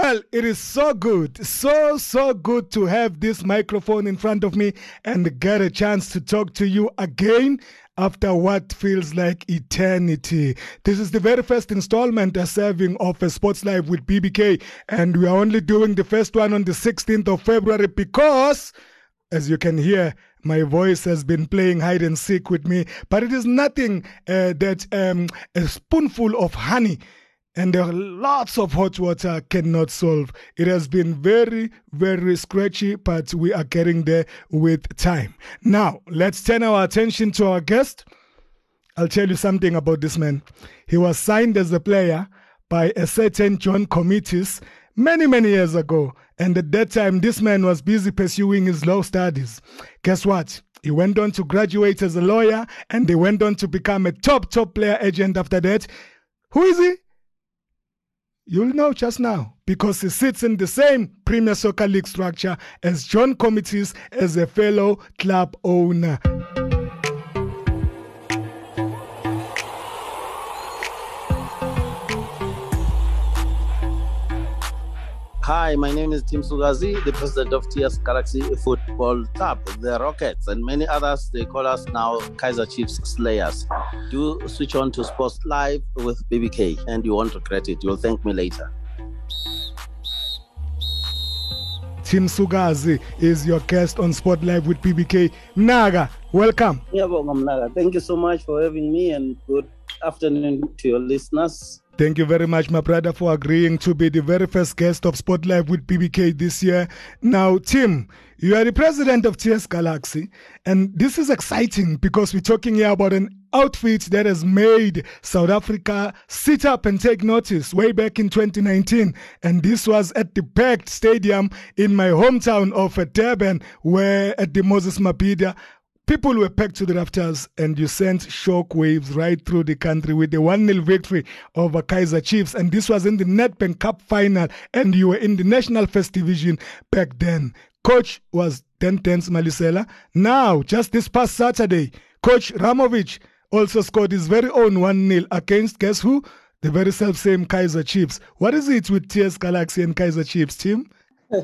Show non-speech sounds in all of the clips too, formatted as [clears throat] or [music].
Well, it is so good, so, so good to have this microphone in front of me and get a chance to talk to you again after what feels like eternity. This is the very first installment a serving of a Sports Live with BBK, and we are only doing the first one on the 16th of February because, as you can hear, my voice has been playing hide and seek with me, but it is nothing uh, that um, a spoonful of honey and there are lots of hot water cannot solve. It has been very, very scratchy, but we are getting there with time. Now, let's turn our attention to our guest. I'll tell you something about this man. He was signed as a player by a certain John Committees many, many years ago. And at that time, this man was busy pursuing his law studies. Guess what? He went on to graduate as a lawyer and he went on to become a top, top player agent after that. Who is he? You'll know just now because he sits in the same Premier Soccer League structure as John Committees as a fellow club owner. Hi, my name is Tim Sukazi, the president of TS Galaxy Football Club, the Rockets, and many others. They call us now Kaizer Chiefs Slayers. Do switch on to Sports Live with BBK, and you won't regret it. You'll thank me later. Tim Sukazi is your guest on Sport Live with BBK. Naga, welcome. Yeah, welcome, Naga. Thank you so much for having me, and good afternoon to your listeners. Thank you very much, my brother, for agreeing to be the very first guest of Sports Live with BBK this year. Now, Tim, you are the president of TS Galaxy, and this is exciting because we're talking here about an outfit that has made South Africa sit up and take notice way back in 2019. And this was at the packed stadium in my hometown of Durban, where at the Moses Mabhida People were packed to the rafters, and you sent shockwaves right through the country with the 1 0 victory over Kaizer Chiefs. And this was in the Nedbank Cup final, and you were in the National First Division back then. Coach was Tentens Malesela. Now, just this past Saturday, Coach Ramovich also scored his very own 1 0 against guess who? The very self same Kaizer Chiefs. What is it with TS Galaxy and Kaizer Chiefs, team? [laughs] uh,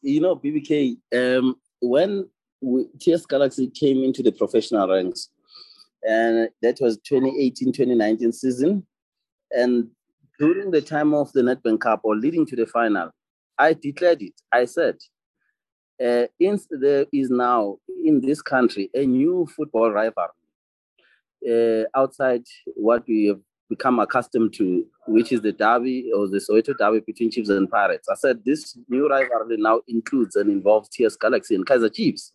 you know, BBK, um, when we, TS Galaxy came into the professional ranks, and that was 2018-2019 season. And during the time of the Nedbank Cup or leading to the final, I declared it. I said, uh, there is now in this country a new football rivalry uh, outside what we have become accustomed to, which is the derby or the Soweto derby between Chiefs and Pirates. I said this new rivalry now includes and involves TS Galaxy and Kaizer Chiefs.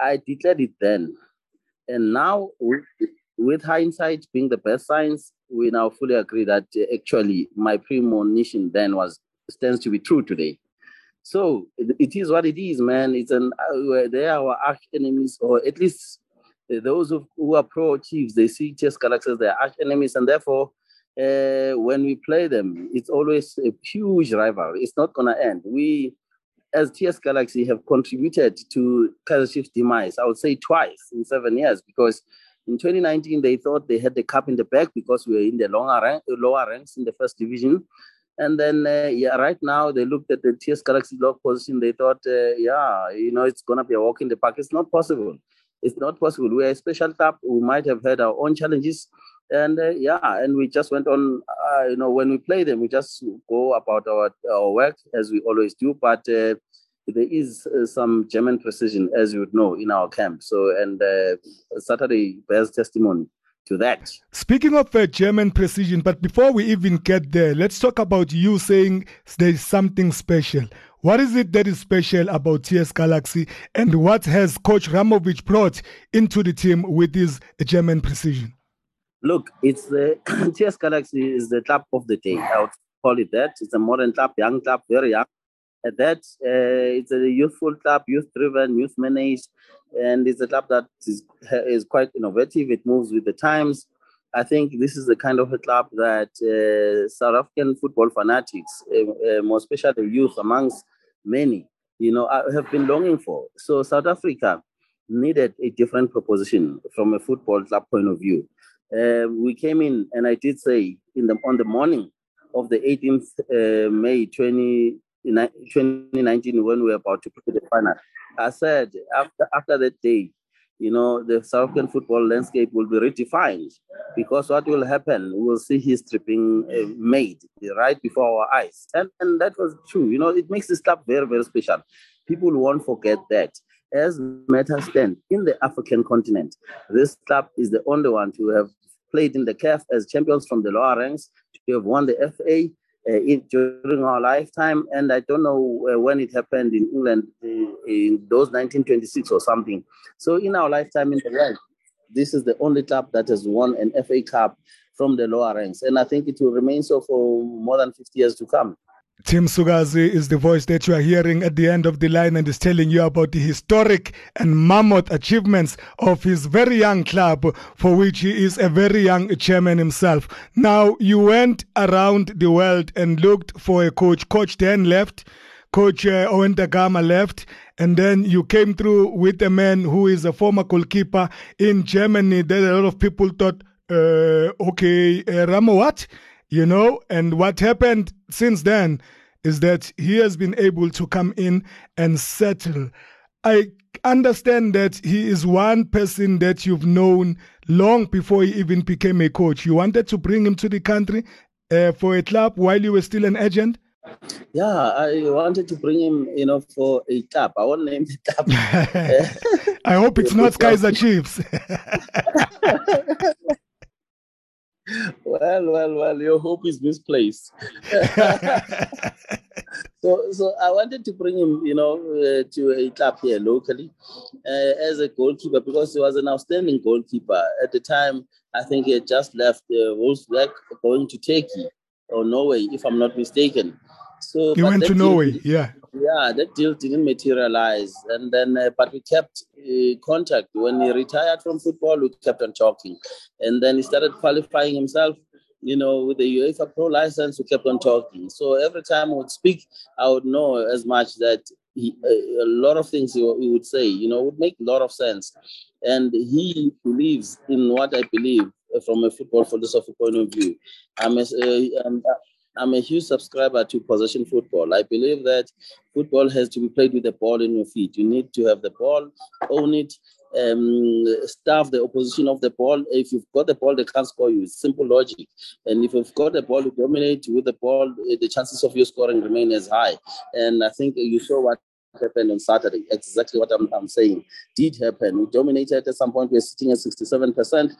I declared it then. And now, with, hindsight being the best science, we now fully agree that uh, actually my premonition then was stands to be true today. So it is what it is, man. It's an uh, they are our arch enemies, or at least uh, those who, who are pro Chiefs. They see TS galaxies, they're arch enemies, and therefore, uh, when we play them, it's always a huge rival. It's not gonna end. We as TS Galaxy have contributed to Kaizer Chiefs' demise, I would say twice in seven years, because in 2019 they thought they had the cup in the bag because we were in the lower, rank, lower ranks in the first division. And then, uh, yeah, right now they looked at the TS Galaxy log position. They thought, uh, yeah, you know, it's to be a walk in the park. It's not possible. It's not possible. We're a special club. We might have had our own challenges and uh, yeah, and we just went on. Uh, you know, when we play them, we just go about our our work as we always do. But uh, there is uh, some German precision, as you would know, in our camp. So, and uh, Saturday bears testimony to that. Speaking of uh, German precision, but before we even get there, let's talk about you saying there's something special. What is it that is special about TS Galaxy, and what has Coach Ramovich brought into the team with his German precision? Look, it's the [laughs] TS Galaxy is the club of the day. I would call it that. It's a modern club, young club, very young. At that, uh, it's a youthful club, youth-driven, youth-managed, and it's a club that is, is quite innovative. It moves with the times. I think this is the kind of a club that uh, South African football fanatics, uh, uh, more especially youth amongst many, you know, have been longing for. So South Africa needed a different proposition from a football club point of view uh, we came in and I did say in the on the morning of the 18th uh, May 20, 2019 when we were about to play the final. I said after after that day, you know, the South African football landscape will be redefined because what will happen, we will see history being uh, made right before our eyes. And, and that was true. You know, it makes this club very, very special. People won't forget that. As matters stand in the African continent, this club is the only one to have played in the CAF as champions from the lower ranks, to have won the FA, uh, in, during our lifetime. And I don't know uh, when it happened in England uh, in those 1926 or something. So in our lifetime in the world, this is the only club that has won an FA Cup from the lower ranks. And I think it will remain so for more than 50 years to come. Tim Sukazi is the voice that you are hearing at the end of the line and is telling you about the historic and mammoth achievements of his very young club, for which he is a very young chairman himself. Now, you went around the world and looked for a coach. Coach then left, Coach uh, Owen Da Gama left, and then you came through with a man who is a former goalkeeper in Germany. That a lot of people thought, uh, okay, uh, Ramo, what? You know and what happened since then is that he has been able to come in and settle i understand that he is one person that you've known long before he even became a coach you wanted to bring him to the country uh, for a club while you were still an agent yeah, I wanted to bring him, you know, for a club. I won't name the club. [laughs] I hope it's not Kaizer Chiefs. [laughs] well, well, well, your hope is misplaced. [laughs] so, so I wanted to bring him, you know, uh, to a club here locally uh, as a goalkeeper because he was an outstanding goalkeeper at the time. I think he had just left uh, Wolfsburg going to Turkey or Norway, if I'm not mistaken. So he went to Norway, yeah. Yeah, that deal didn't materialize, and then uh, but we kept uh, contact. When he retired from football, we kept on talking, and then he started qualifying himself. You know, with the UEFA Pro license, we kept on talking. So every time I would speak, I would know as much that he, a, a lot of things he, he would say, you know, would make a lot of sense, and he believes in what I believe from a football philosophy point of view. I'm a, uh, I'm a huge subscriber to possession football. I believe that football has to be played with the ball in your feet. You need to have the ball, own it, um, staff the opposition of the ball. If you've got the ball, they can't score you. It's simple logic. And if you've got the ball, you dominate with the ball, the chances of you scoring remain as high. And I think you saw what happened on Saturday. Exactly what I'm, I'm saying did happen. We dominated at some point. We are sitting at 67%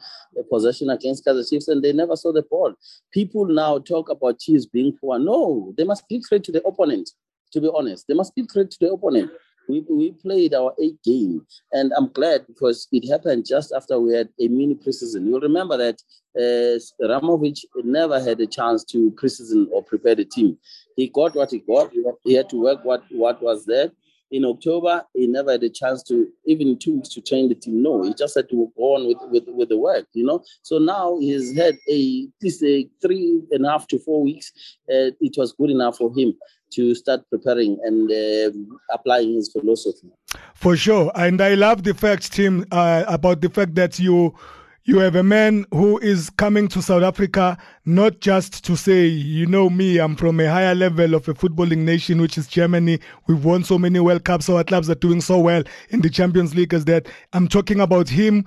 possession against Kaizer Chiefs, and they never saw the ball. People now talk about Chiefs being poor. No, they must give credit to the opponent. To be honest, they must give credit to the opponent. We, we played our eight game, and I'm glad because it happened just after we had a mini preseason. You'll remember that uh, never had a chance to preseason or prepare the team. He got what he got. He had to work what, what was there in October, he never had a chance to even two weeks to train the team. No, he just had to go on with, with, with the work, you know. So now he's had a at least a three and a half to four weeks. Uh, it was good enough for him to start preparing and uh, applying his philosophy. For sure, and I love the fact, Tim, uh, about the fact that you you have a man who is coming to South Africa not just to say, you know me, I'm from a higher level of a footballing nation, which is Germany. We've won so many World Cups, our clubs are doing so well in the Champions League as that. I'm talking about him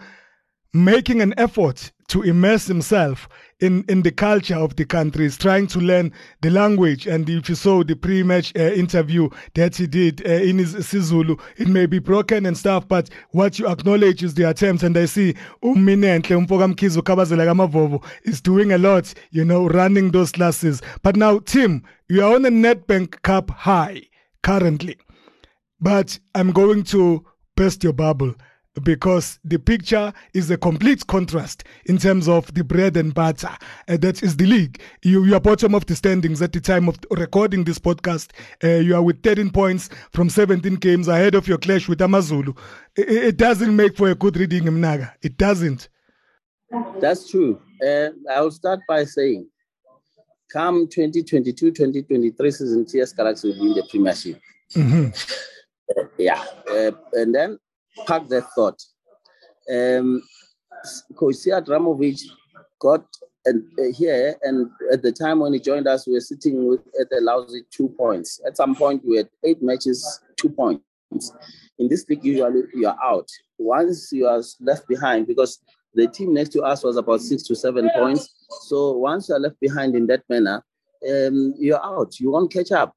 making an effort to immerse himself in, in the culture of the country, is trying to learn the language. And if you saw the pre-match uh, interview that he did uh, in his Sizulu, it may be broken and stuff, but what you acknowledge is the attempts. And I see Uminentle Umfoka Mkhize Kabazela Kamavovo is doing a lot, you know, running those classes. But now, Tim, you are on a Nedbank Cup high currently. But I'm going to burst your bubble because the picture is a complete contrast in terms of the bread and butter. Uh, that is the league. You, you are bottom of the standings at the time of recording this podcast. Uh, you are with 13 points from 17 games ahead of your clash with Amazulu. It, it doesn't make for a good reading, Mnaga. It doesn't. That's true. Uh, I'll start by saying, come 2022-2023 season, TS Galaxy will be in the Premiership. Mm-hmm. Uh, yeah, uh, and then park that thought. Um, Coach Sead Ramovich got and uh, here, and at the time when he joined us, we were sitting with at a lousy two points. At some point, we had eight matches, two points. In this league, usually you are out. Once you are left behind, because the team next to us was about six to seven points. So once you are left behind in that manner, um, you're out. You won't catch up.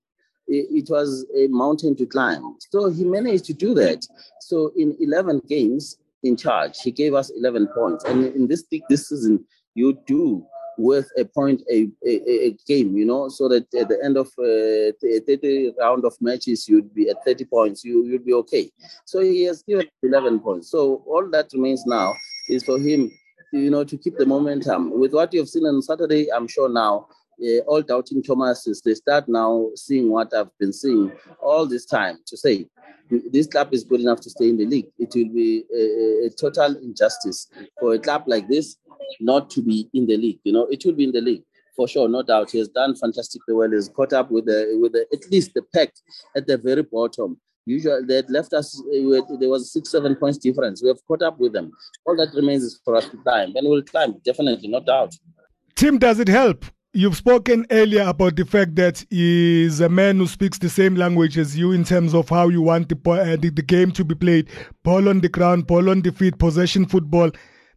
It, was a mountain to climb. So he managed to do that. So in 11 games in charge, he gave us 11 points. And in this this season, you do worth a point a, a, a, game, you know, so that at the end of uh, 30 round of matches, you'd be at 30 points, you, you'd be okay. So he has given 11 points. So all that remains now is for him, you know, to keep the momentum. With what you've seen on Saturday, I'm sure now uh, all doubting Thomases, they start now seeing what I've been seeing all this time to say this club is good enough to stay in the league. It will be a, a, total injustice for a club like this not to be in the league. You know, it will be in the league for sure, no doubt. He has done fantastically well. He's caught up with the with the, at least the pack at the very bottom. Usually they had left us. There was six, seven points difference. We have caught up with them. All that remains is for us to climb, and we'll climb definitely, no doubt. Tim, does it help You've spoken earlier about the fact that he's a man who speaks the same language as you in terms of how you want the, uh, the, the, game to be played. Ball on the ground, ball on the feet, possession football.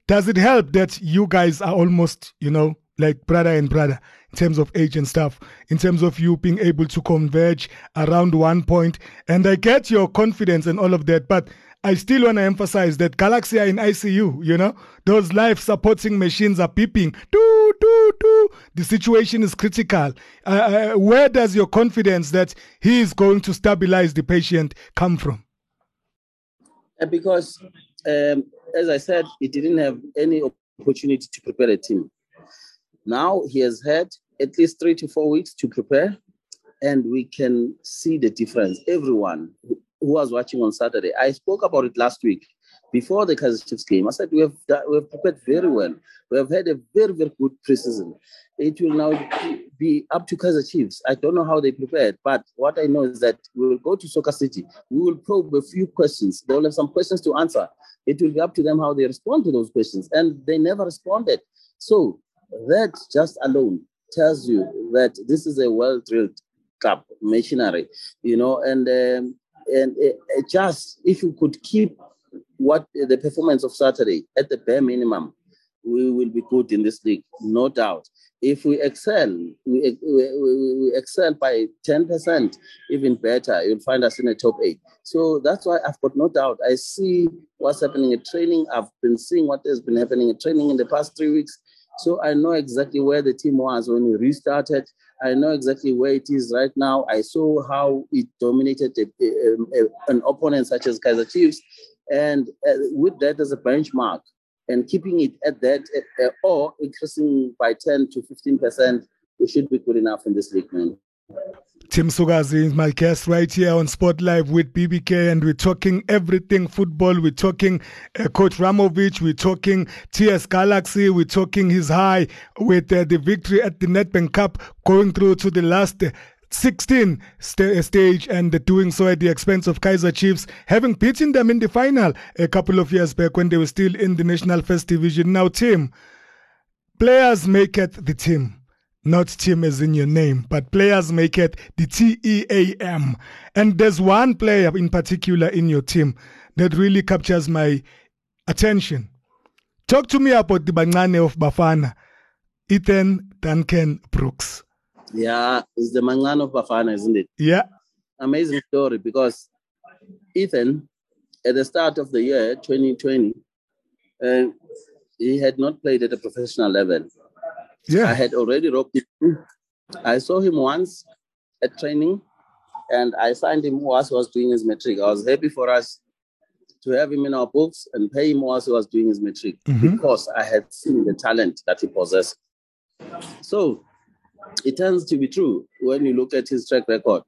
Does it help that you guys are almost, you know, like brother and brother in terms of age and stuff, in terms of you being able to converge around one point? And I get your confidence and all of that, but I still want to emphasize that Galaxy are in ICU, you know? Those life supporting machines are beeping. Doo, doo, doo. The situation is critical. Uh, uh, where does your confidence that he is going to stabilize the patient come from? Uh, because, um, as I said, he didn't have any opportunity to prepare a team. Now he has had at least three to four weeks to prepare, and we can see the difference. Everyone who was watching on Saturday, I spoke about it last week before the Kaizer Chiefs game. I said we have we have prepared very well. We have had a very very good preseason. It will now be up to Kaizer Chiefs. I don't know how they prepared, but what I know is that we will go to Soccer City. We will probe a few questions. They will have some questions to answer. It will be up to them how they respond to those questions, and they never responded. So that just alone tells you that this is a well drilled club machinery, you know, and. Um, and it just if you could keep what uh, the performance of Saturday at the bare minimum, we will be good in this league, no doubt. If we excel, we, we, we excel by 10%, even better, you'll find us in the top eight. So that's why I've got no doubt. I see what's happening in training. I've been seeing what has been happening in training in the past three weeks. So I know exactly where the team was when we restarted. I know exactly where it is right now. I saw how it dominated a, a, a, an opponent such as Kaizer Chiefs. And uh, with that as a benchmark and keeping it at that uh, or increasing by 10 to 15%, we should be good enough in this league, man. Tim Sukazi is my guest right here on Sport Live with BBK, and we're talking everything football. We're talking uh, Coach Ramovich, we're talking TS Galaxy, we're talking his high with uh, the victory at the Nedbank Cup, going through to the last. 16 st- uh, stage and doing so at the expense of Kaizer Chiefs, having beaten them in the final a couple of years back when they were still in the National First Division. Now, team, players make it the team not team as in your name, but players make it the T E A M. And there's one player in particular in your team that really captures my attention. Talk to me about the Bangane of Bafana, Ethan Duncan Brooks. Yeah, it's the Mangano of Bafana, isn't it? Yeah. Amazing story because Ethan, at the start of the year 2020, uh, he had not played at a professional level. Yeah. I had already roped him. I saw him once at training and I signed him whilst he was doing his matric. I was happy for us to have him in our books and pay him whilst he was doing his matric mm-hmm. because I had seen the talent that he possessed. So it turns to be true when you look at his track record.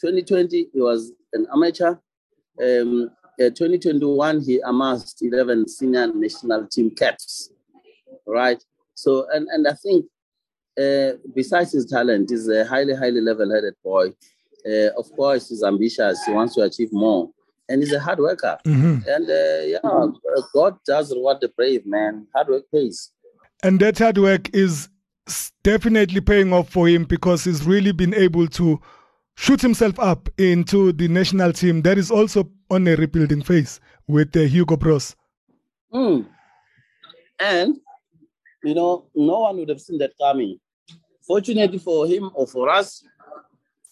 2020, he was an amateur. Um, uh, 2021, he amassed 11 senior national team caps, right? So, and, and I think uh, besides his talent, he's a highly, highly level-headed boy. Uh, of course, he's ambitious. He wants to achieve more, and he's a hard worker. Mm-hmm. And uh, yeah, God does reward the brave man. Hard work pays. And that hard work is definitely paying off for him because he's really been able to shoot himself up into the national team that is also on a rebuilding phase with uh, Hugo Broos. Mm. And, you know, no one would have seen that coming. Fortunately for him or for us,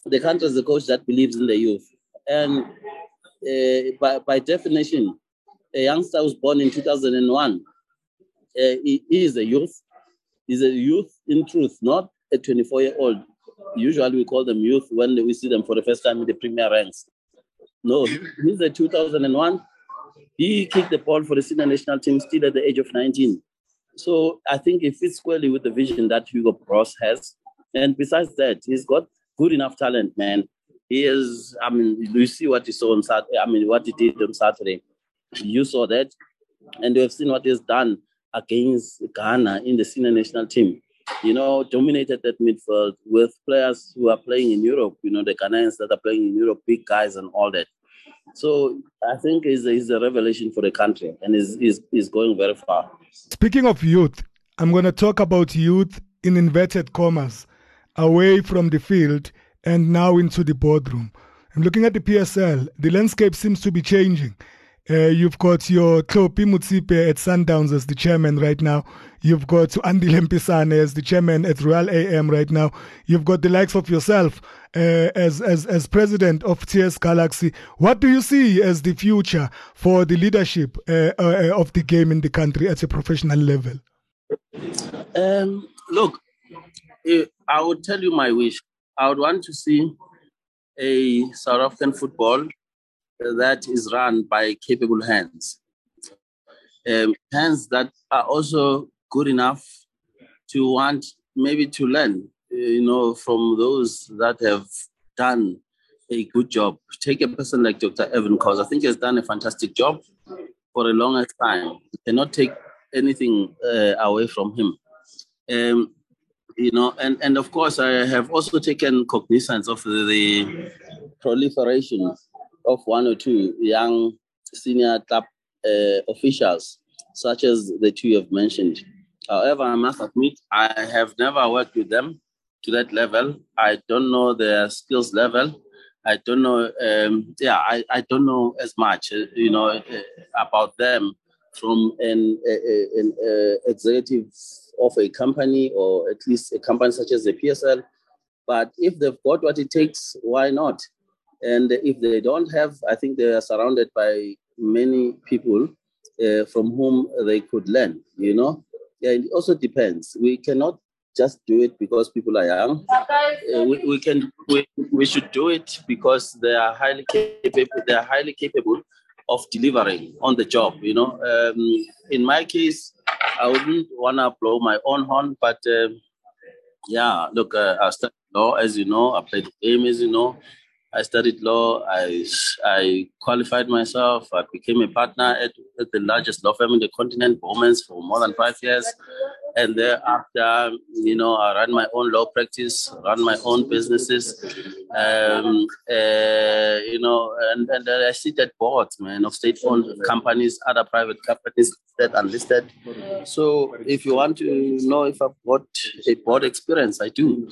the country is a coach that believes in the youth. And uh, by, by definition, a youngster was born in 2001. Uh, he, he is a youth. He's a youth in truth, not a 24 year old. Usually we call them youth when we see them for the first time in the premier ranks. No, he's a 2001. He kicked the ball for the senior national team still at the age of 19. So I think it fits squarely with the vision that Hugo Broos has. And besides that, he's got good enough talent, man. He is, I mean, you see what he saw on Saturday, I mean, what he did on Saturday. You saw that. And you have seen what he's done against Ghana in the senior national team. You know, dominated that midfield with players who are playing in Europe, you know, the Ghanaians that are playing in Europe, big guys and all that. So I think is a revelation for the country and is is is going very far. Speaking of youth, I'm going to talk about youth in inverted commas, away from the field and now into the boardroom. I'm looking at the PSL. The landscape seems to be changing. Uh, you've got your Tlhopie Motsepe at Sundowns as the chairman right now. You've got Andile Mpisane as the chairman at Royal AM right now. You've got the likes of yourself uh, as, as, as president of TS Galaxy. What do you see as the future for the leadership uh, uh of the game in the country at a professional level? Um, look, eh, I would tell you my wish. I would want to see a South African football that is run by capable hands. Um, hands that are also good enough to want maybe to learn, you know, from those that have done a good job. Take a person like Dr. Irvin Khoza. I think he has done a fantastic job for a long time. You cannot take anything uh, away from him. Um, you know, and, and of course, I have also taken cognizance of the, the proliferation of one or two young senior club uh, officials, such as the two you have mentioned. However, I must admit, I have never worked with them to that level. I don't know their skills level. I don't know. Um, yeah, I, I don't know as much, uh, you know, uh, about them from an, an executive of a company or at least a company such as the PSL. But if they've got what it takes, why not? And if they don't have, I think they are surrounded by many people uh, from whom they could learn, you know? Yeah, it also depends. We cannot just do it because people are young. Uh, we, we can we, we should do it because they are highly capable. They are highly capable of delivering on the job. You know, um, in my case, I wouldn't want to blow my own horn, but uh, yeah, look, uh, I studied law, as you know. I played the game, as you know. I studied law. I, I qualified myself. I became a partner at, at the largest law firm in the continent, Bowmans, for more than five years. And thereafter, you know, I run my own law practice, run my own businesses, um, uh, you know, and, and I sit at boards, man, of state-owned companies, other private companies that are unlisted. So if you want to know if I've got a board experience, I do,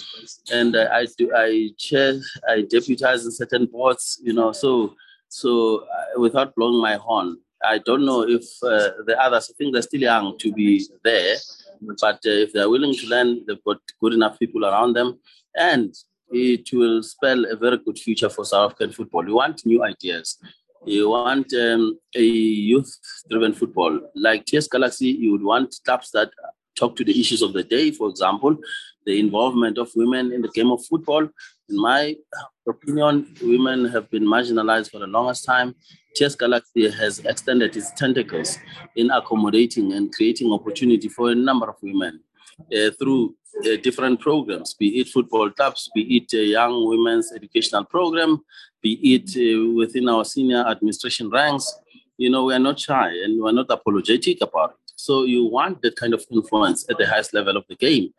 and uh, I do. I chair, I deputize in certain boards, you know. So so uh, without blowing my horn, I don't know if uh, the others. I think they're still young to be there but uh, if they're willing to learn, they've got good enough people around them, and it will spell a very good future for South African football. We want new ideas. You want um, a youth-driven football like TS Galaxy. You would want clubs that talk to the issues of the day. For example, the involvement of women in the game of football. In my opinion, women have been marginalized for the longest time. TS Galaxy has extended its tentacles in accommodating and creating opportunity for a number of women uh, through uh, different programs, be it football clubs, be it a young women's educational program, be it uh, within our senior administration ranks. You know, we are not shy and we are not apologetic about it. So you want that kind of influence at the highest level of the game.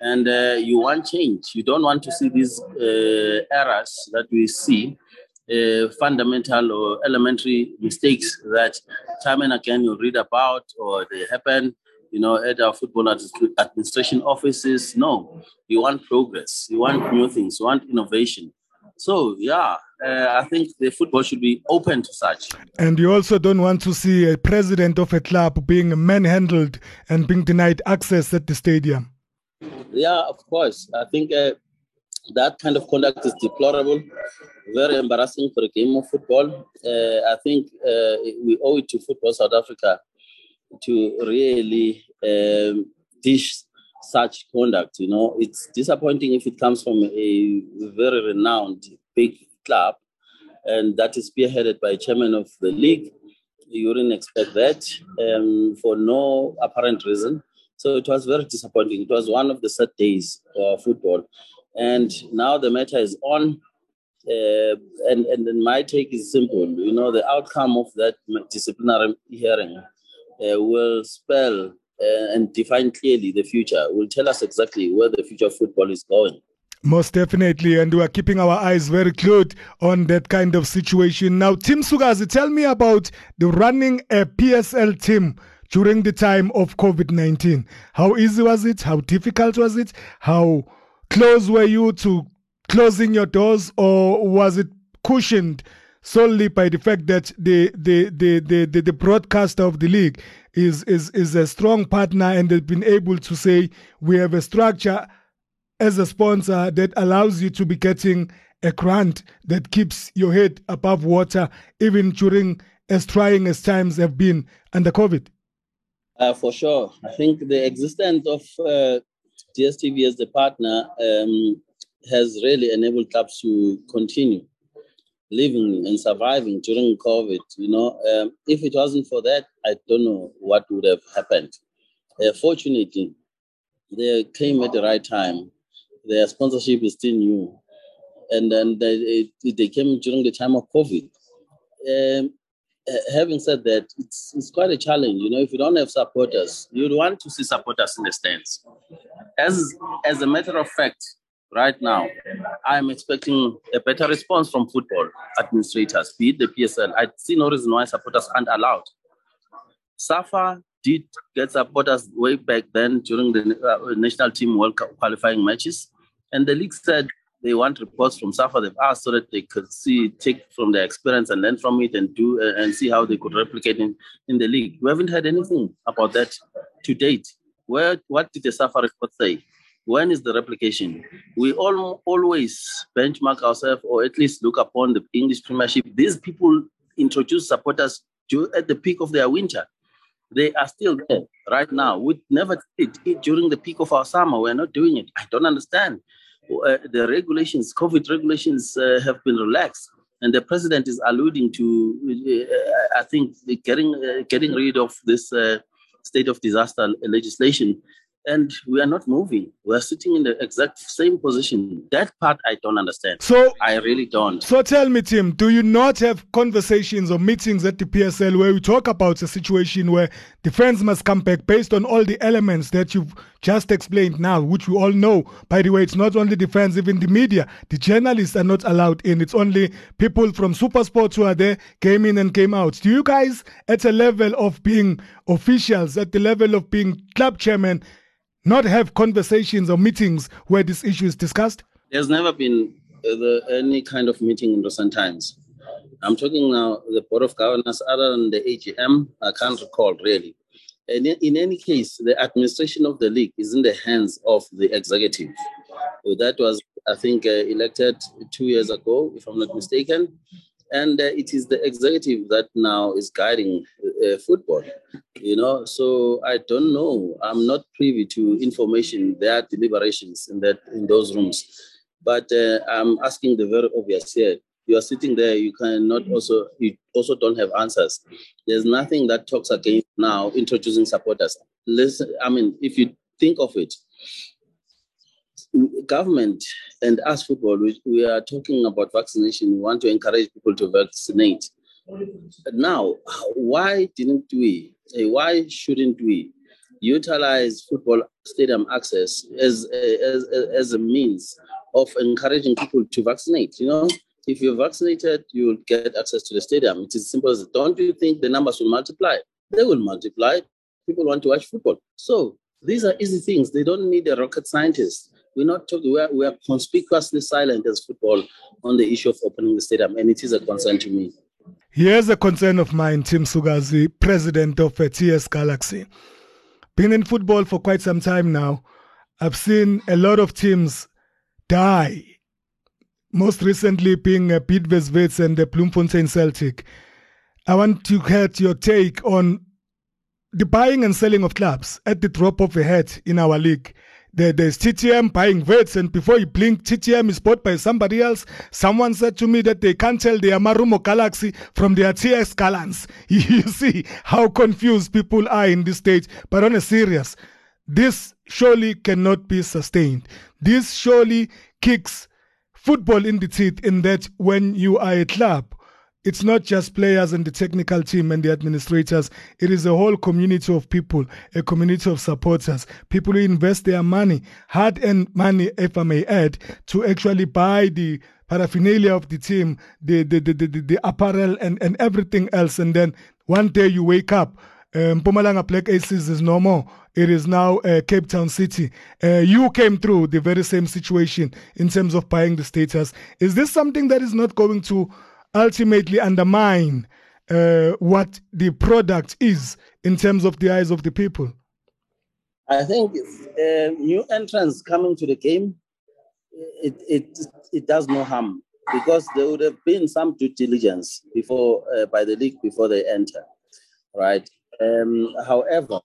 And uh, you want change. You don't want to see these uh, errors that we see uh, fundamental or elementary mistakes that time and again you read about or they happen. you know, at our football administration offices. No, you want progress, you want new things, you want innovation. So, yeah, uh, I think the football should be open to such. And you also don't want to see a president of a club being manhandled and being denied access at the stadium. Yeah, of course. I think uh, that kind of conduct is deplorable, very embarrassing for a game of football. Uh, I think uh, we owe it to Football South Africa to really um, dish such conduct. You know, it's disappointing if it comes from a very renowned big club, and that is spearheaded by chairman of the league. You wouldn't expect that um, for no apparent reason. So it was very disappointing. It was one of the sad days for football. And now the matter is on. Uh, and, and my take is simple. You know, the outcome of that disciplinary hearing uh, will spell uh, and define clearly the future, will tell us exactly where the future of football is going. Most definitely, and we are keeping our eyes very close on that kind of situation. Now, Tim Sukazi, tell me about the running a PSL team during the time of COVID 19. How easy was it? How difficult was it? How close were you to closing your doors, or was it cushioned solely by the fact that the the the the, the, the broadcaster of the league is, is is a strong partner and they've been able to say we have a structure as a sponsor that allows you to be getting a grant that keeps your head above water even during as trying as times have been under COVID? Uh, for sure. I think the existence of uh, DSTV as the partner um, has really enabled clubs to continue living and surviving during COVID. You know, um, if it wasn't for that, I don't know what would have happened. Uh, fortunately, they came at the right time. Their sponsorship is still new, and then they, they came during the time of COVID. Um, uh, having said that, it's, it's quite a challenge. You know, if you don't have supporters, you'd want to see supporters in the stands. As as a matter of fact, right now, I'm expecting a better response from football administrators, be it the PSL. I see no reason why supporters aren't allowed. SAFA did get supporters way back then during the uh, national team World Cup qualifying matches, and the league said they want reports from SAFA. They've asked so that they could see, take from their experience and learn from it, and do uh, and see how they could replicate in, in the league. We haven't heard anything about that to date. Where what did the SAFA report say? When is the replication? We all always benchmark ourselves or at least look upon the English Premiership. These people introduce supporters at the peak of their winter. They are still there right now. We never did it during the peak of our summer. We're not doing it. I don't understand. Uh, the regulations, COVID regulations, uh, have been relaxed, and the president is alluding to, uh, I think, getting uh, getting rid of this uh, state of disaster legislation and we are not moving. We are sitting in the exact same position. That part I don't understand. So I really don't. So tell me, Tim, do you not have conversations or meetings at the PSL where we talk about a situation where defense must come back based on all the elements that you've just explained now, which we all know. By the way, it's not only defense, even the media, the journalists are not allowed in. It's only people from Super Sports who are there, came in and came out. Do you guys, at a level of being officials, at the level of being club chairman, not have conversations or meetings where this issue is discussed? There's never been uh, the, any kind of meeting in recent times. I'm talking now the board of governors, other than the AGM, I can't recall really. And in any case, the administration of the league is in the hands of the executive. So that was, I think, uh, elected two years ago, if I'm not mistaken and uh, it is the executive that now is guiding uh, football you know? So i don't know. I'm not privy to information. There are deliberations in that in those rooms. But uh, i'm asking the very obvious here. You are sitting there. You cannot also you also don't have answers. There's nothing that talks against now introducing supporters. Listen i mean if you think of it government and us football, we, we are talking about vaccination. We want to encourage people to vaccinate. Now, why didn't we? Eh, why shouldn't we utilize football stadium access as as, as a means of encouraging people to vaccinate? You know, if you're vaccinated, you will get access to the stadium. It is as simple as don't you think the numbers will multiply? They will multiply people want to watch football. So these are easy things. They don't need a rocket scientist. We're not talking, we are, we are conspicuously silent as football on the issue of opening the stadium, and it is a concern to me. Here's a concern of mine, Tim Sukazi, president of uh, TS Galaxy. Been in football for quite some time now. I've seen a lot of teams die. Most recently being uh, Piet Wits and the Bloemfontein Celtic. I want to get your take on the buying and selling of clubs at the drop of a hat in our league. There, there's TTM buying votes, and before you blink, TTM is bought by somebody else. Someone said to me that they can't tell their Marumo Galaxy from their TS Gallants. [laughs] You see how confused people are in this stage. But on a serious, this surely cannot be sustained. This surely kicks football in the teeth in that when you are a club it's not just players and the technical team and the administrators. It is a whole community of people, a community of supporters, people who invest their money, hard earned money, if I may add, to actually buy the paraphernalia of the team, the, the, the, the, the apparel and, and everything else. And then one day you wake up, um, Mpumalanga Black Aces is no more. It is now uh, Cape Town City. Uh, you came through the very same situation in terms of buying the status. Is this something that is not going to ultimately undermine uh, what the product is in terms of the eyes of the people? I think uh, new entrants coming to the game, it, it, it does no harm because there would have been some due diligence before uh, by the league before they enter, right? Um, however,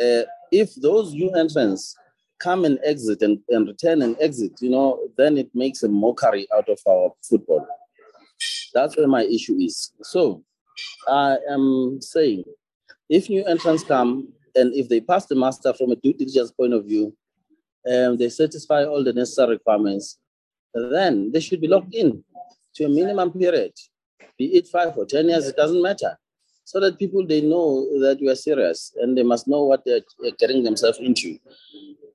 uh, if those new entrants come and exit and, and return and exit, you know, then it makes a mockery out of our football. That's where my issue is. So I am saying if new entrants come and if they pass the master from a due diligence point of view, and they satisfy all the necessary requirements, then they should be locked in to a minimum period, be it five or 10 years, it doesn't matter. So that people, they know that you are serious and they must know what they're getting themselves into.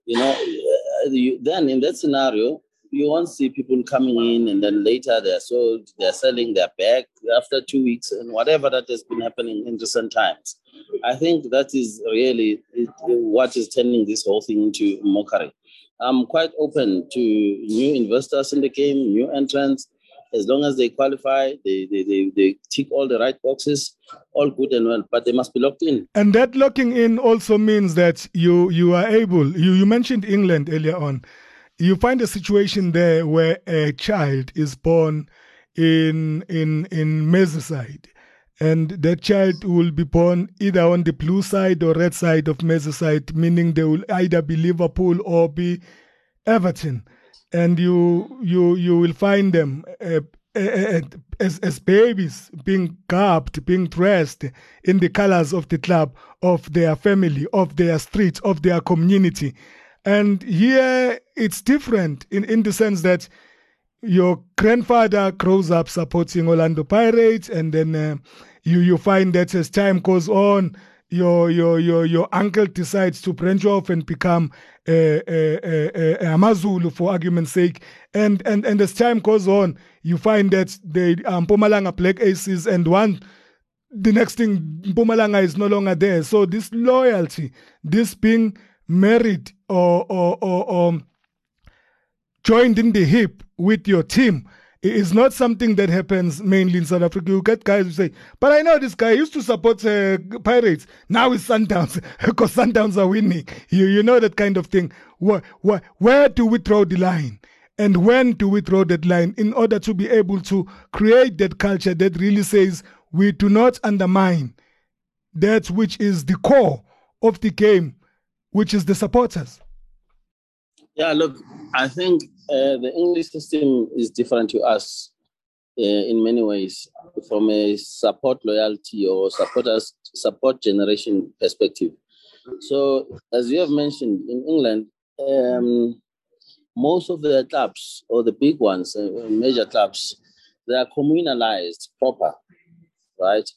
You know, uh, then in that scenario, you won't see people coming in and then later they're sold, they're selling their back after two weeks and whatever that has been happening in recent times. I think that is really what is turning this whole thing into mockery. I'm quite open to new investors in the game, new entrants. As long as they qualify, they, they, they, they tick all the right boxes, all good and well, but they must be locked in. And that locking in also means that you you are able, you, you mentioned England earlier on you find a situation there where a child is born in in in Merseyside, and that child will be born either on the blue side or red side of Merseyside, meaning they will either be Liverpool or be Everton, and you you you will find them. Uh, uh, uh, uh as, as babies being garbed, being dressed in the colors of the club, of their family, of their street, of their community. And here it's different in, in the sense that your grandfather grows up supporting Orlando Pirates, and then uh, you you find that as time goes on, your your your your uncle decides to branch off and become a, a, a, a Amazulu for argument's sake, and and and as time goes on, you find that the um, Mpumalanga Black Aces and one. The next thing, Mpumalanga is no longer there. So this loyalty, this being married or, or, or, or joined in the hip with your team is not something that happens mainly in South Africa. You get guys who say, but I know this guy used to support uh, Pirates. Now it's Sundowns [laughs] because Sundowns are winning. You, you know that kind of thing. Where, where, where do we throw the line? And when do we throw that line in order to be able to create that culture that really says we do not undermine that which is the core of the game which is the supporters? Yeah, look, I think uh, the English system is different to us uh, in many ways from a support loyalty or supporters support generation perspective. So, as you have mentioned, in England, um, most of the clubs or the big ones, uh, major clubs, they are communalized proper, right?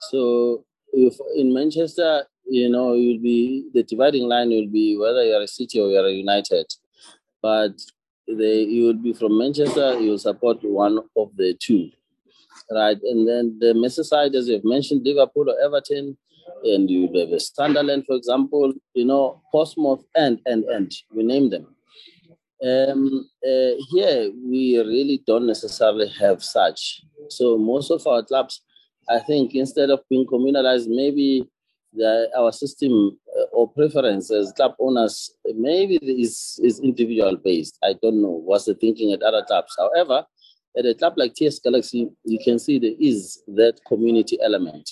So, if in Manchester, you know, you'll be the dividing line will be whether you're a city or you're a United. But they you will be from Manchester, you will support one of the two. Right. And then the Merseyside, as you've mentioned, Liverpool or Everton, and you have a Sunderland, for example, you know, Portsmouth, and and and you name them. Um, uh, here we really don't necessarily have such. So most of our clubs, I think, instead of being communalized, maybe the, our system uh, or preference as club owners maybe is is individual based. I don't know what's the thinking at other clubs. However, at a club like TS Galaxy, you can see there is that community element.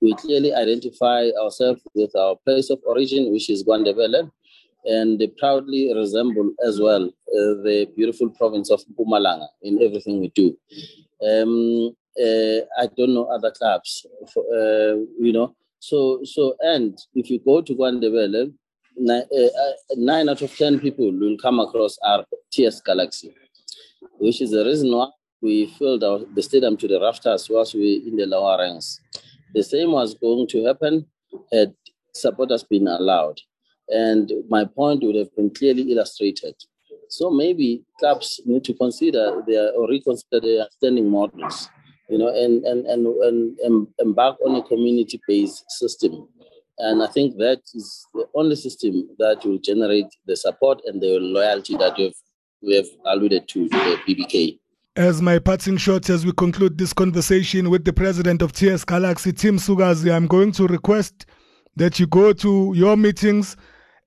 We clearly identify ourselves with our place of origin, which is KwaNdebele, and they proudly resemble as well uh, the beautiful province of Mpumalanga in everything we do. Um, uh, I don't know other clubs, for, uh, you know. So, so, and if you go to KwaNdebele, nine, uh, uh, nine out of 10 people will come across our TS Galaxy, which is the reason why we filled our, the stadium to the rafters whilst we in the lower ranks. The same was going to happen had supporters been allowed. And my point would have been clearly illustrated. So maybe clubs need to consider their or reconsider their standing models, you know, and and and, and, embark on a community-based system. And I think that is the only system that will generate the support and the loyalty that we've we have alluded to, the BBK. As my parting shot as we conclude this conversation with the president of TS Galaxy, Tim Sukazi, I'm going to request that you go to your meetings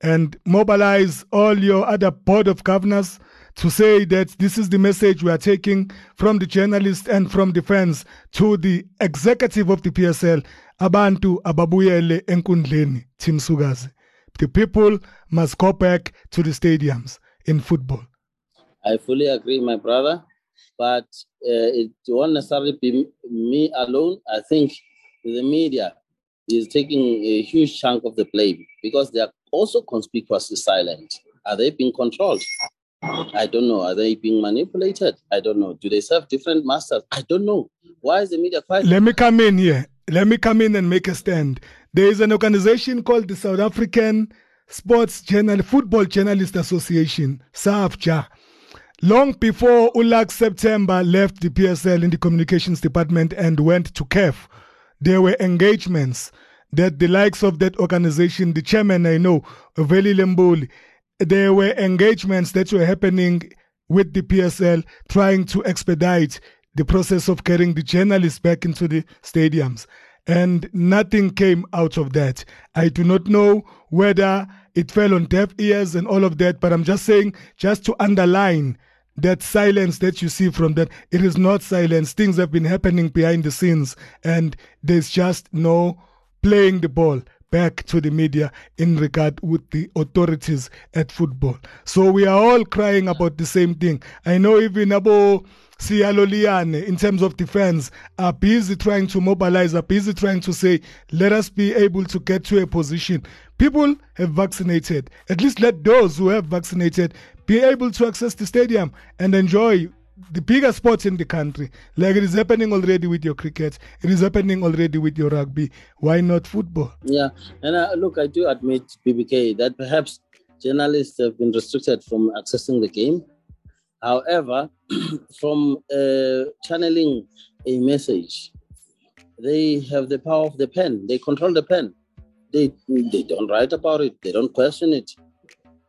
and mobilize all your other board of governors to say that this is the message we are taking from the journalists and from the fans to the executive of the PSL, Abantu Ababuyele Enkundleni, Tim Sukazi. The people must go back to the stadiums in football. I fully agree, my brother but uh, it won't necessarily be me alone. I think the media is taking a huge chunk of the blame because they are also conspicuously silent. Are they being controlled? I don't know. Are they being manipulated? I don't know. Do they serve different masters? I don't know. Why is the media quiet? Let me come in here. Let me come in and make a stand. There is an organization called the South African Sports Journal Football Journalist Association, SAFJA. Long before Ulak September left the PSL in the communications department and went to CAF, there were engagements that the likes of that organization, the chairman I know, Velile Mbuli, there were engagements that were happening with the PSL trying to expedite the process of getting the journalists back into the stadiums. And nothing came out of that. I do not know whether it fell on deaf ears and all of that, but I'm just saying, just to underline that silence that you see from that it is not silence things have been happening behind the scenes and there's just no playing the ball back to the media in regard with the authorities at football so we are all crying about the same thing i know even about Sialoliane, in terms of defense, are busy trying to mobilize, are busy trying to say, let us be able to get to a position. People have vaccinated. At least let those who have vaccinated be able to access the stadium and enjoy the bigger sports in the country. Like it is happening already with your cricket, it is happening already with your rugby. Why not football? Yeah, and uh, look, I do admit, BBK, that perhaps journalists have been restricted from accessing the game However, [clears throat] from uh, channeling a message, they have the power of the pen. They control the pen. They they don't write about it. They don't question it.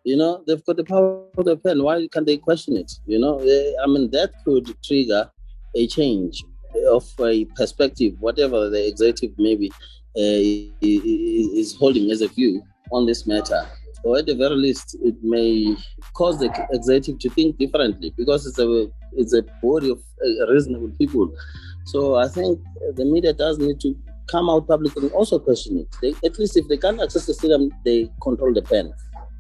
You know, they've got the power of the pen. Why can't they question it? You know, I mean, that could trigger a change of a perspective, whatever the executive maybe uh, is holding as a view on this matter or at the very least, it may cause the executive to think differently because it's a it's a body of uh, reasonable people. So I think the media does need to come out publicly and also question it. They, at least if they can't access the stadium, they control the pen.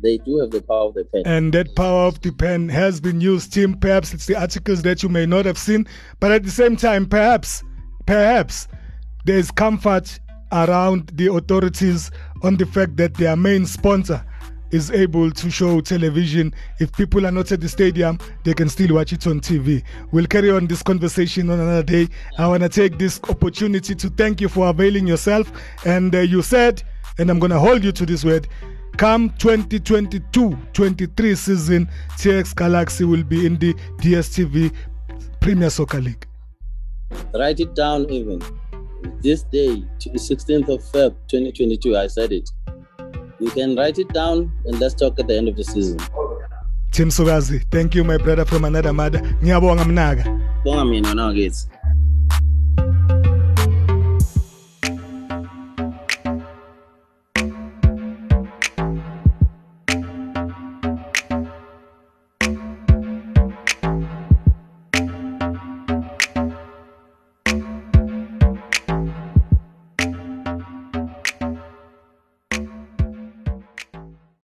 They do have the power of the pen. And that power of the pen has been used, Tim. Perhaps it's the articles that you may not have seen, but at the same time, perhaps, perhaps there's comfort around the authorities on the fact that their main sponsor is able to show television. If people are not at the stadium, they can still watch it on TV. We'll carry on this conversation on another day. I want to take this opportunity to thank you for availing yourself. And uh, you said, and I'm going to hold you to this word, come 2022-23 season, TS Galaxy will be in the DSTV Premier Soccer League. Write it down even. this day, 16th of Feb 2022, I said it. You can write it down and let's talk at the end of the season. Tim Sukazi, thank you, my brother from another mother. Ngiyabonga mnaka. Bonga mina.